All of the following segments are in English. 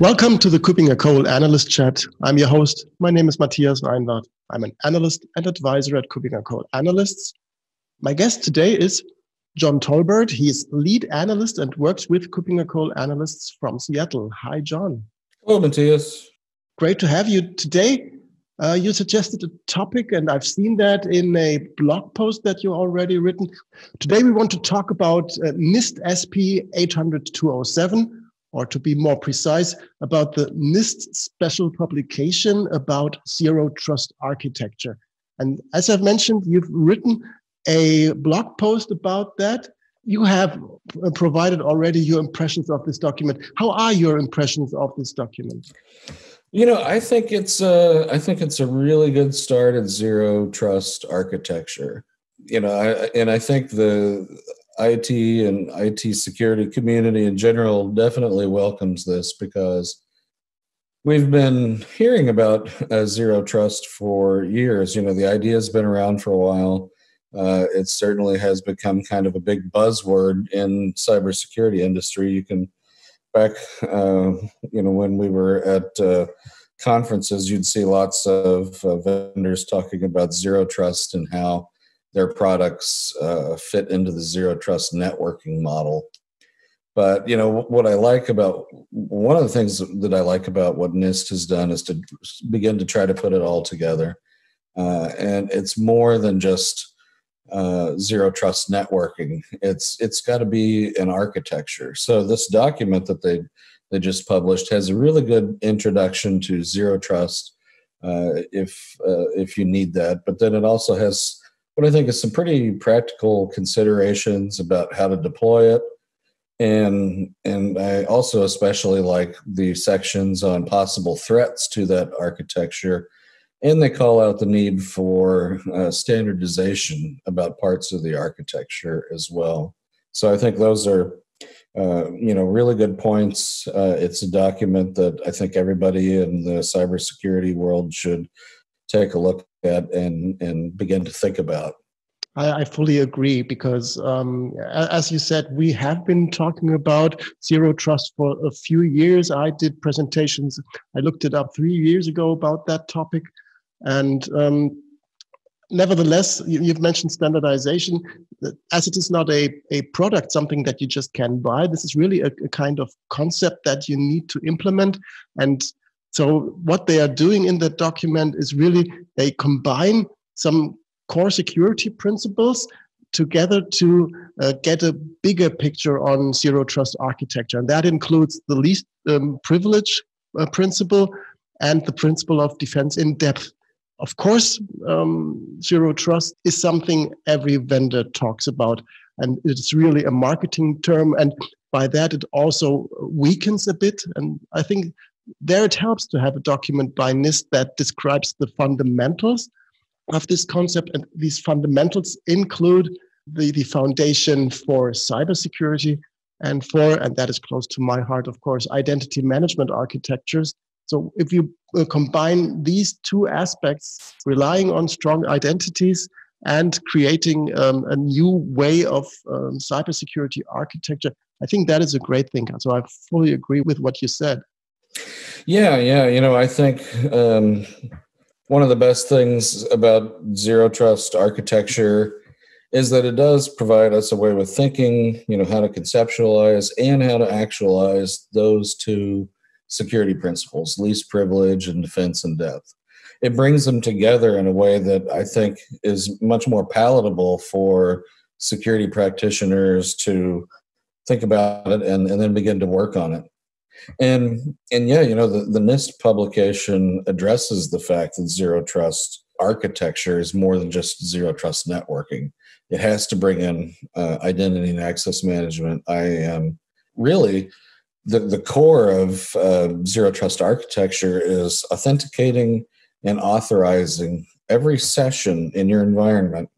Welcome to the KuppingerCole Analyst Chat. I'm your host. My name is Matthias Reinwarth. I'm an analyst and advisor at KuppingerCole Analysts. My guest today is John Tolbert. He is lead analyst and works with KuppingerCole Analysts from Seattle. Hi, John. Hello, Matthias. Great to have you today. Uh, you suggested a topic, and I've seen that in a blog post that you already written. Today, we want to talk about uh, NIST SP 800 207 or to be more precise, about the NIST special publication about zero trust architecture. And as I've mentioned, you've written a blog post about that. You have provided already your impressions of this document. How are your impressions of this document? You know, I think it's a, I think it's a really good start at zero trust architecture. You know, I, and I think the IT and IT security community in general definitely welcomes this because we've been hearing about uh, zero trust for years. You know, the idea has been around for a while. Uh, it certainly has become kind of a big buzzword in cybersecurity industry. You can back, uh, you know, when we were at uh, conferences, you'd see lots of uh, vendors talking about zero trust and how their products uh, fit into the zero trust networking model. But you know what I like about one of the things that I like about what NIST has done is to begin to try to put it all together, uh, and it's more than just uh, zero trust networking. It's it's got to be an architecture. So this document that they they just published has a really good introduction to zero trust, uh, if uh, if you need that. But then it also has what I think is some pretty practical considerations about how to deploy it. And and I also especially like the sections on possible threats to that architecture, and they call out the need for uh, standardization about parts of the architecture as well. So I think those are uh, you know really good points. Uh, it's a document that I think everybody in the cybersecurity world should take a look at and and begin to think about. I, I fully agree because, um, as you said, we have been talking about zero trust for a few years. I did presentations. I looked it up three years ago about that topic, and um, nevertheless, you've mentioned standardization. As it is not a, a product, something that you just can buy, this is really a, a, kind of concept that you need to implement. And so, what they are doing in that document is really they combine some core security principles together to uh, get a bigger picture on zero trust architecture. And that includes the least um, privilege uh, principle and the principle of defense in depth. Of course, um, zero trust is something every vendor talks about, and it's really a marketing term. And by that, it also weakens a bit. And I think there it helps to have a document by NIST that describes the fundamentals of this concept. And these fundamentals include the, the foundation for cybersecurity and for, and that is close to my heart, of course, identity management architectures. So if you uh, combine these two aspects, relying on strong identities and creating um, a new way of um, cybersecurity architecture, I think that is a great thing. So I fully agree with what you said. Yeah, yeah. You know, I think um, one of the best things about zero trust architecture is that it does provide us a way of thinking, you know, how to conceptualize and how to actualize those two security principles, least privilege and defense in depth. It brings them together in a way that I think is much more palatable for security practitioners to think about it and, and then begin to work on it and and yeah you know the, the nist publication addresses the fact that zero trust architecture is more than just zero trust networking. It has to bring in uh, identity and access management iam really the, the core of uh, zero trust architecture is authenticating and authorizing every session in your environment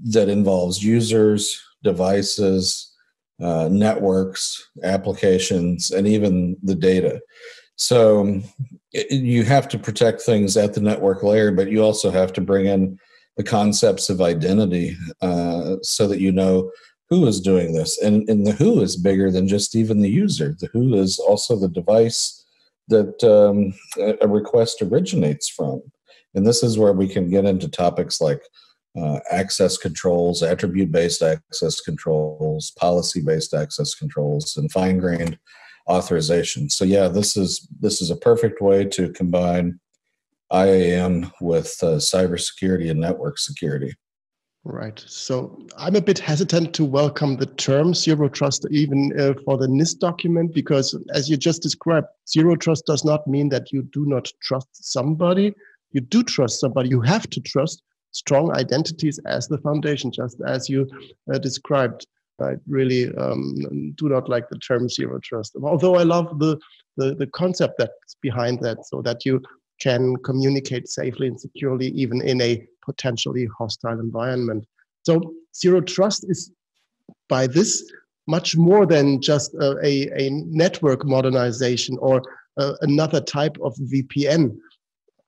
that involves users devices uh, networks, applications, and even the data. So it, you have to protect things at the network layer, but you also have to bring in the concepts of identity uh, so that you know who is doing this. And, and the who is bigger than just even the user. The who is also the device that um, a request originates from. And this is where we can get into topics like uh, access controls, attribute based access controls, policy based access controls, and fine grained authorization. So yeah, this is this is a perfect way to combine IAM with uh, cybersecurity and network security. Right. So I'm a bit hesitant to welcome the term zero trust even uh, for the NIST document because, as you just described, zero trust does not mean that you do not trust somebody. You do trust somebody. You have to trust strong identities as the foundation, just as you uh, described. I really um, do not like the term zero trust, although I love the, the, the concept that's behind that, so that you can communicate safely and securely, even in a potentially hostile environment. So, zero trust is by this much more than just a, a, a network modernization or uh, another type of VPN.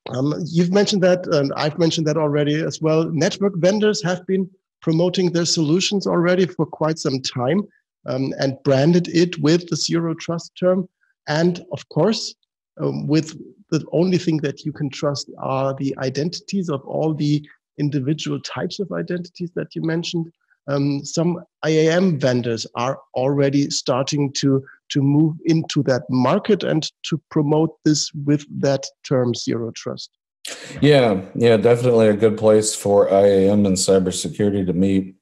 Um, you've mentioned that, and I've mentioned that already as well. Network vendors have been promoting their solutions already for quite some time um, and branded it with the zero trust term. And of course, um, with the only thing that you can trust are the identities of all the individual types of identities that you mentioned. Um, some IAM vendors are already starting to to move into that market and to promote this with that term zero trust. Yeah, yeah, definitely a good place for IAM and cybersecurity to meet.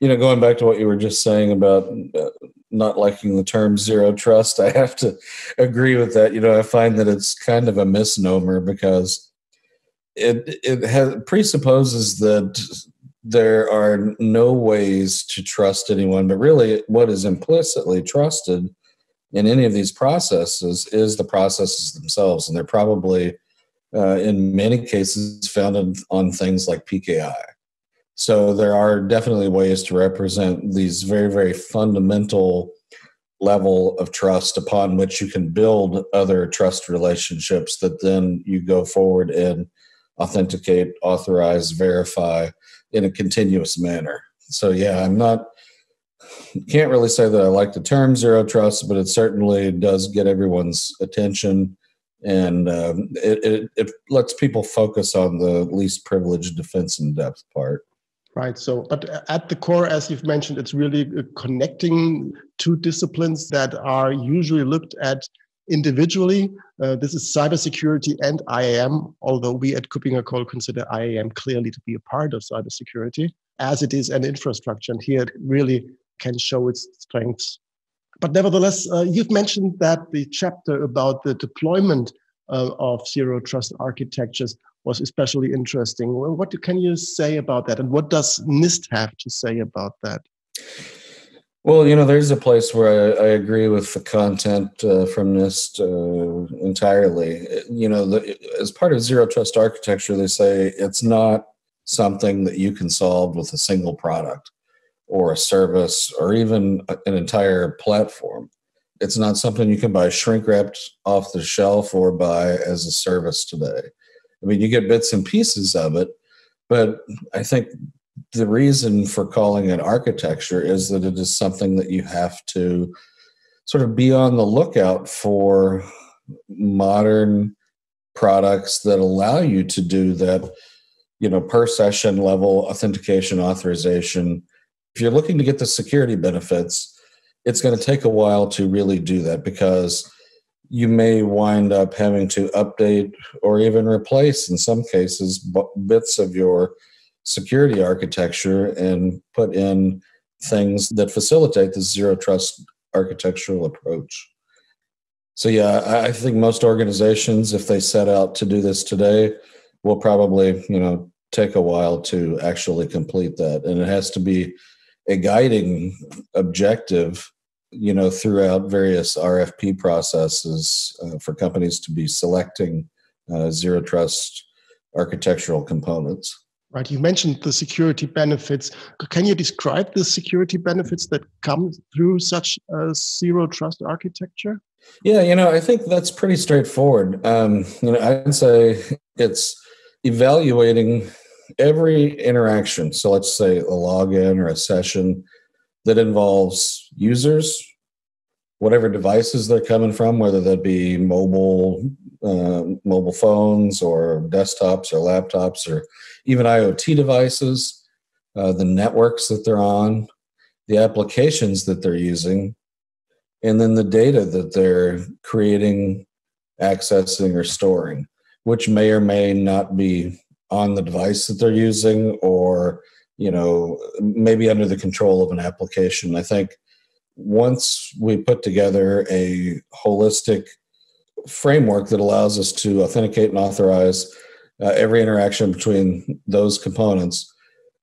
You know, going back to what you were just saying about uh, not liking the term zero trust, I have to agree with that. You know, I find that it's kind of a misnomer because it it has presupposes that there are no ways to trust anyone, but really what is implicitly trusted in any of these processes is the processes themselves, and they're probably uh, in many cases founded on things like PKI. So there are definitely ways to represent these very, very fundamental level of trust upon which you can build other trust relationships that then you go forward and authenticate, authorize, verify in a continuous manner. So yeah, I'm not can't really say that I like the term zero trust, but it certainly does get everyone's attention and um, it, it, it lets people focus on the least privileged defense in depth part. Right. So, but at the core, as you've mentioned, it's really connecting two disciplines that are usually looked at individually. Uh, this is cybersecurity and IAM, although we at KuppingerCole consider IAM clearly to be a part of cybersecurity, as it is an infrastructure. And here it really can show its strengths. But nevertheless, uh, you've mentioned that the chapter about the deployment uh, of zero trust architectures was especially interesting. Well, what can you say about that? And what does NIST have to say about that? Well, you know, there's a place where I, I agree with the content uh, from NIST uh, entirely. You know, the, as part of zero trust architecture, they say it's not something that you can solve with a single product or a service or even an entire platform. It's not something you can buy shrink wrapped off the shelf or buy as a service today. I mean, you get bits and pieces of it, but I think the reason for calling it architecture is that it is something that you have to sort of be on the lookout for modern products that allow you to do that you know per session level authentication authorization. If you're looking to get the security benefits it's going to take a while to really do that because you may wind up having to update or even replace in some cases bits of your security architecture and put in things that facilitate the zero trust architectural approach. So yeah, I think most organizations, if they set out to do this today, will probably, you know, take a while to actually complete that. And it has to be a guiding objective, you know, throughout various RFP processes uh, for companies to be selecting uh, zero trust architectural components. Right. You mentioned the security benefits. Can you describe the security benefits that come through such a zero trust architecture? Yeah, you know, I think that's pretty straightforward. Um, you know, I'd say it's evaluating every interaction. So let's say a login or a session that involves users whatever devices they're coming from, whether that be mobile, uh, mobile phones or desktops or laptops or even IoT devices, uh, the networks that they're on, the applications that they're using, and then the data that they're creating, accessing, or storing, which may or may not be on the device that they're using or you know maybe under the control of an application. I think once we put together a holistic framework that allows us to authenticate and authorize uh, every interaction between those components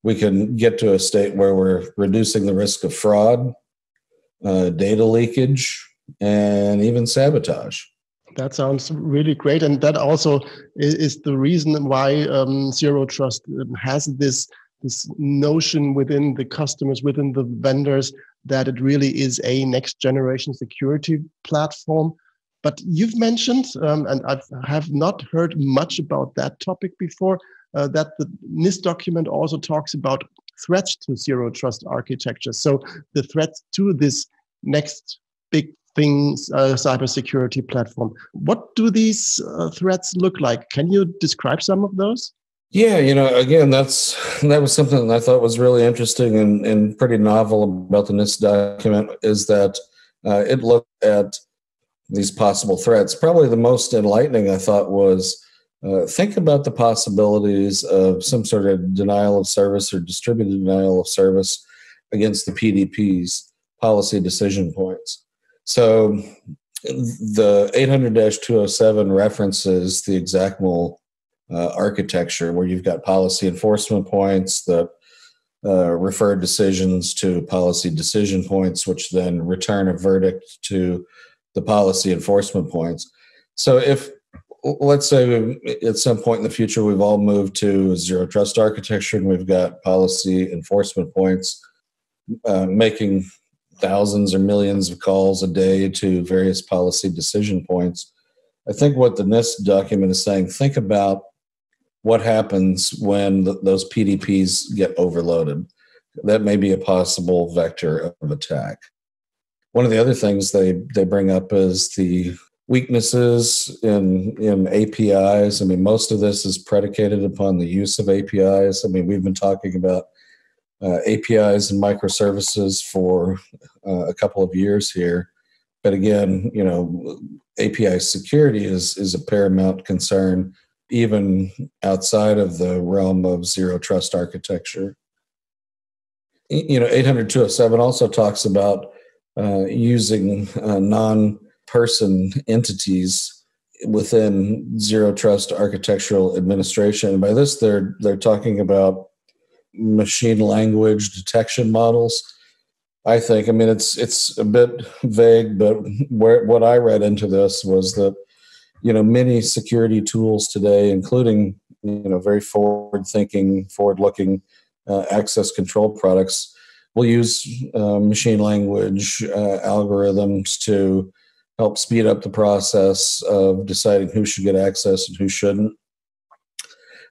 we can get to a state where we're reducing the risk of fraud uh, data leakage and even sabotage. That sounds really great, and that also is, the reason why um, Zero Trust um, has this this notion within the customers, within the vendors, that it really is a next generation security platform. But you've mentioned, um, and I have not heard much about that topic before, uh, that the NIST document also talks about threats to zero trust architecture. So the threats to this next big things uh, cybersecurity platform. What do these uh, threats look like? Can you describe some of those? Yeah, you know, again, that's that was something that I thought was really interesting and, and pretty novel about the NIST document is that uh, it looked at these possible threats. Probably the most enlightening I thought was uh, think about the possibilities of some sort of denial of service or distributed denial of service against the PDPs, policy decision points. So the 800-207 references the XACML uh, architecture where you've got policy enforcement points that uh, refer decisions to policy decision points, which then return a verdict to the policy enforcement points. So if let's say at some point in the future we've all moved to zero trust architecture and we've got policy enforcement points uh, making thousands or millions of calls a day to various policy decision points. I think what the NIST document is saying, think about what happens when the, those PDPs get overloaded. That may be a possible vector of attack. One of the other things they, they bring up is the weaknesses in, in APIs. I mean, most of this is predicated upon the use of APIs. I mean, we've been talking about uh, APIs and microservices for uh, a couple of years here. But again, you know, API security is is a paramount concern, even outside of the realm of zero trust architecture. You know, 80207 also talks about uh, using uh, non-person entities within zero trust architectural administration. by this, they're they're talking about machine language detection models. I think. I mean, it's it's a bit vague, but where what I read into this was that you know many security tools today, including you know very forward thinking, forward looking uh, access control products, will use uh, machine language uh, algorithms to help speed up the process of deciding who should get access and who shouldn't.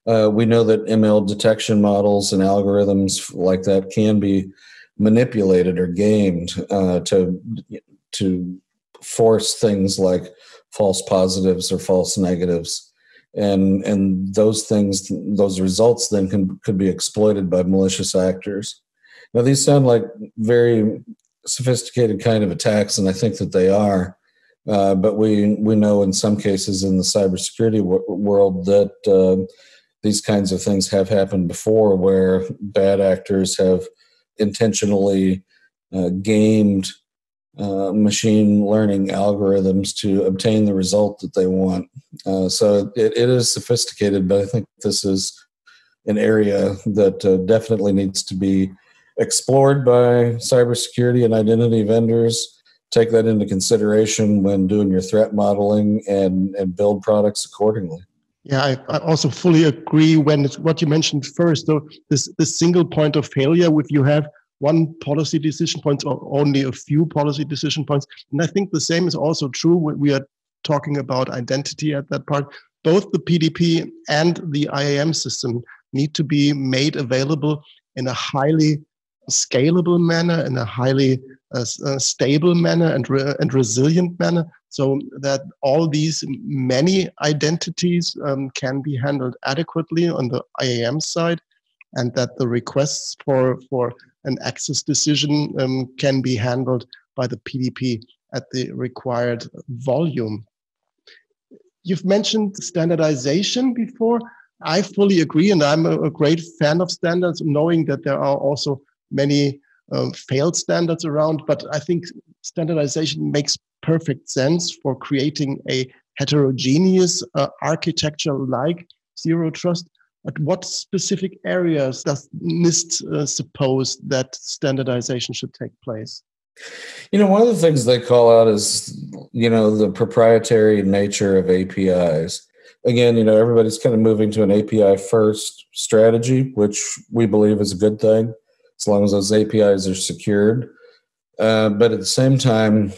Uh, we know that ML detection models and algorithms like that can be manipulated or gamed uh, to to force things like false positives or false negatives, and and those things, those results then can could be exploited by malicious actors. Now these sound like very sophisticated kind of attacks, and I think that they are. Uh, but we we know in some cases in the cybersecurity w- world that uh, these kinds of things have happened before where bad actors have intentionally uh, gamed uh, machine learning algorithms to obtain the result that they want. Uh, so it, it is sophisticated, but I think this is an area that uh, definitely needs to be explored by cybersecurity and identity vendors. Take that into consideration when doing your threat modeling and, and build products accordingly. Yeah, I, I, also fully agree when it's what you mentioned first, though, this, this single point of failure, if you have one policy decision points or only a few policy decision points. And I think the same is also true when we are talking about identity at that part. Both the PDP and the IAM system need to be made available in a highly scalable manner, in a highly a, a stable manner and, re, and resilient manner so that all these many identities um, can be handled adequately on the IAM side and that the requests for, for an access decision um, can be handled by the PDP at the required volume. You've mentioned standardization before. I fully agree, and I'm a, a great fan of standards, knowing that there are also many um, failed standards around. But I think standardization makes perfect sense for creating a heterogeneous uh, architecture like zero trust. At what specific areas does NIST uh, suppose that standardization should take place? You know, one of the things they call out is, you know, the proprietary nature of APIs. Again, you know, everybody's kind of moving to an API first strategy, which we believe is a good thing as long as those APIs are secured. Uh, but at the same time,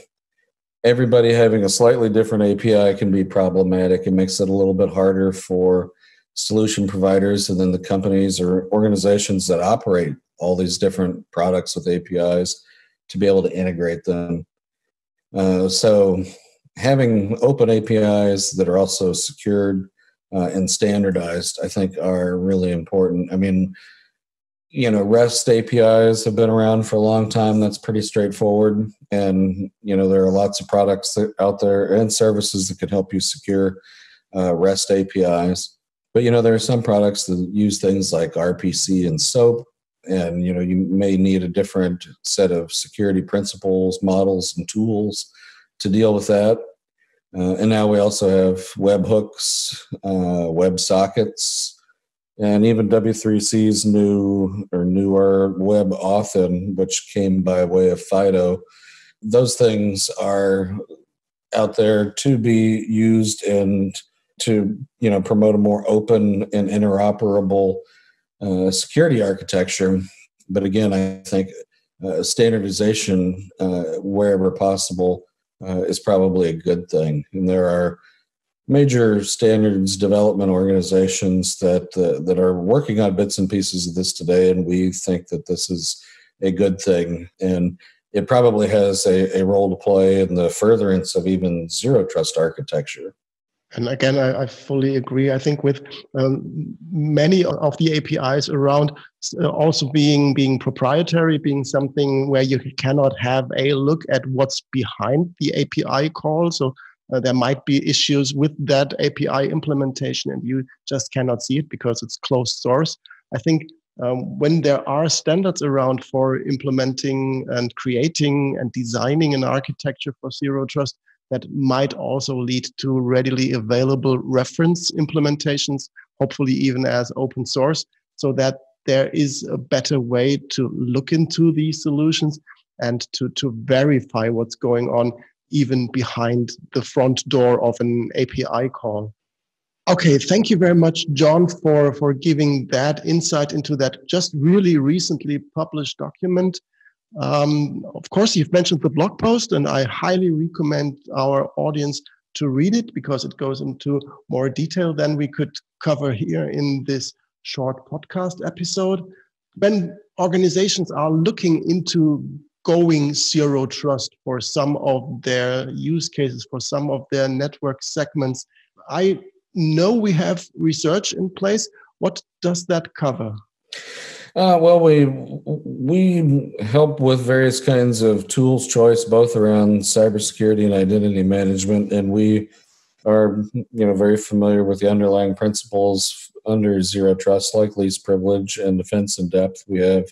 everybody having a slightly different API can be problematic. It makes it a little bit harder for solution providers and then the companies or organizations that operate all these different products with APIs to be able to integrate them. Uh, so having open APIs that are also secured uh, and standardized, I think, are really important. I mean, you know, REST APIs have been around for a long time. That's pretty straightforward, and you know, there are lots of products out there and services that can help you secure uh, REST APIs. But you know, there are some products that use things like RPC and SOAP and you know you may need a different set of security principles models and tools to deal with that. Uh, and now we also have webhooks uh, web sockets and even w3c's new or newer WebAuthn which came by way of fido. Those things are out there to be used and to you know promote a more open and interoperable uh, security architecture. But again, I think uh, standardization uh, wherever possible uh, is probably a good thing. And there are major standards development organizations that uh, that are working on bits and pieces of this today, and we think that this is a good thing. And it probably has a, a role to play in the furtherance of even zero trust architecture. And again, I, I, fully agree. I think with um, many of the APIs around uh, also being being proprietary, being something where you cannot have a look at what's behind the API call. So uh, there might be issues with that API implementation, and you just cannot see it because it's closed source. I think um, when there are standards around for implementing and creating and designing an architecture for zero trust, that might also lead to readily available reference implementations, hopefully even as open source, so that there is a better way to look into these solutions and to, to verify what's going on even behind the front door of an API call. Okay, thank you very much, John, for, for giving that insight into that just really recently published document. Um, of course, you've mentioned the blog post, and I highly recommend our audience to read it because it goes into more detail than we could cover here in this short podcast episode. When organizations are looking into going zero trust for some of their use cases, for some of their network segments, I know we have research in place. What does that cover? Uh, well, we we help with various kinds of tools choice, both around cybersecurity and identity management, and we are you know very familiar with the underlying principles under zero trust, like least privilege and defense in depth. We have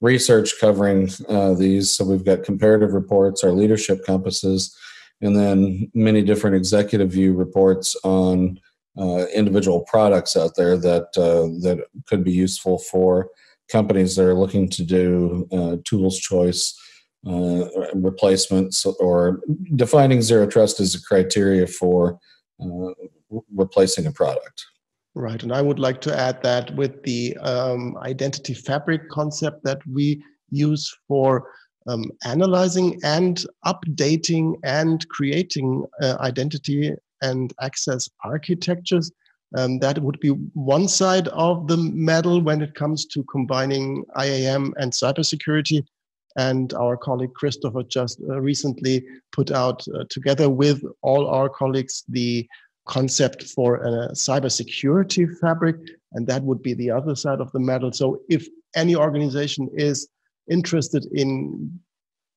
research covering uh, these, so we've got comparative reports, our leadership compasses, and then many different executive view reports on uh, individual products out there that uh, that could be useful for companies that are looking to do uh, tools choice uh, replacements or defining zero trust as a criteria for uh, replacing a product. Right, and I would like to add that with the um, identity fabric concept that we use for um, analyzing and updating and creating uh, identity and access architectures um, that would be one side of the medal when it comes to combining IAM and cybersecurity. And our colleague Christopher just uh, recently put out, uh, together with all our colleagues, the concept for a cybersecurity fabric. And that would be the other side of the medal. So if any organization is interested in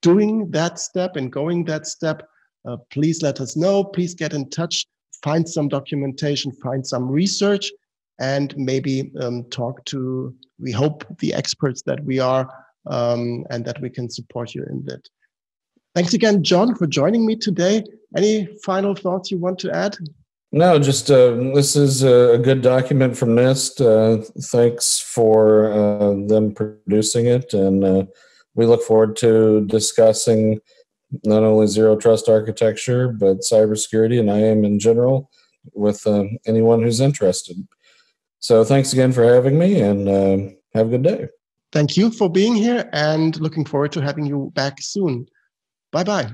doing that step and going that step, uh, please let us know. Please get in touch, find some documentation, find some research, and maybe um, talk to, we hope, the experts that we are um, and that we can support you in that. Thanks again, John, for joining me today. Any final thoughts you want to add? No, just uh, this is a good document from NIST. Uh, thanks for uh, them producing it, and uh, we look forward to discussing not only zero trust architecture but cybersecurity and IAM in general with uh, anyone who's interested. So, thanks again for having me, and uh, have a good day. Thank you for being here, and looking forward to having you back soon. Bye bye.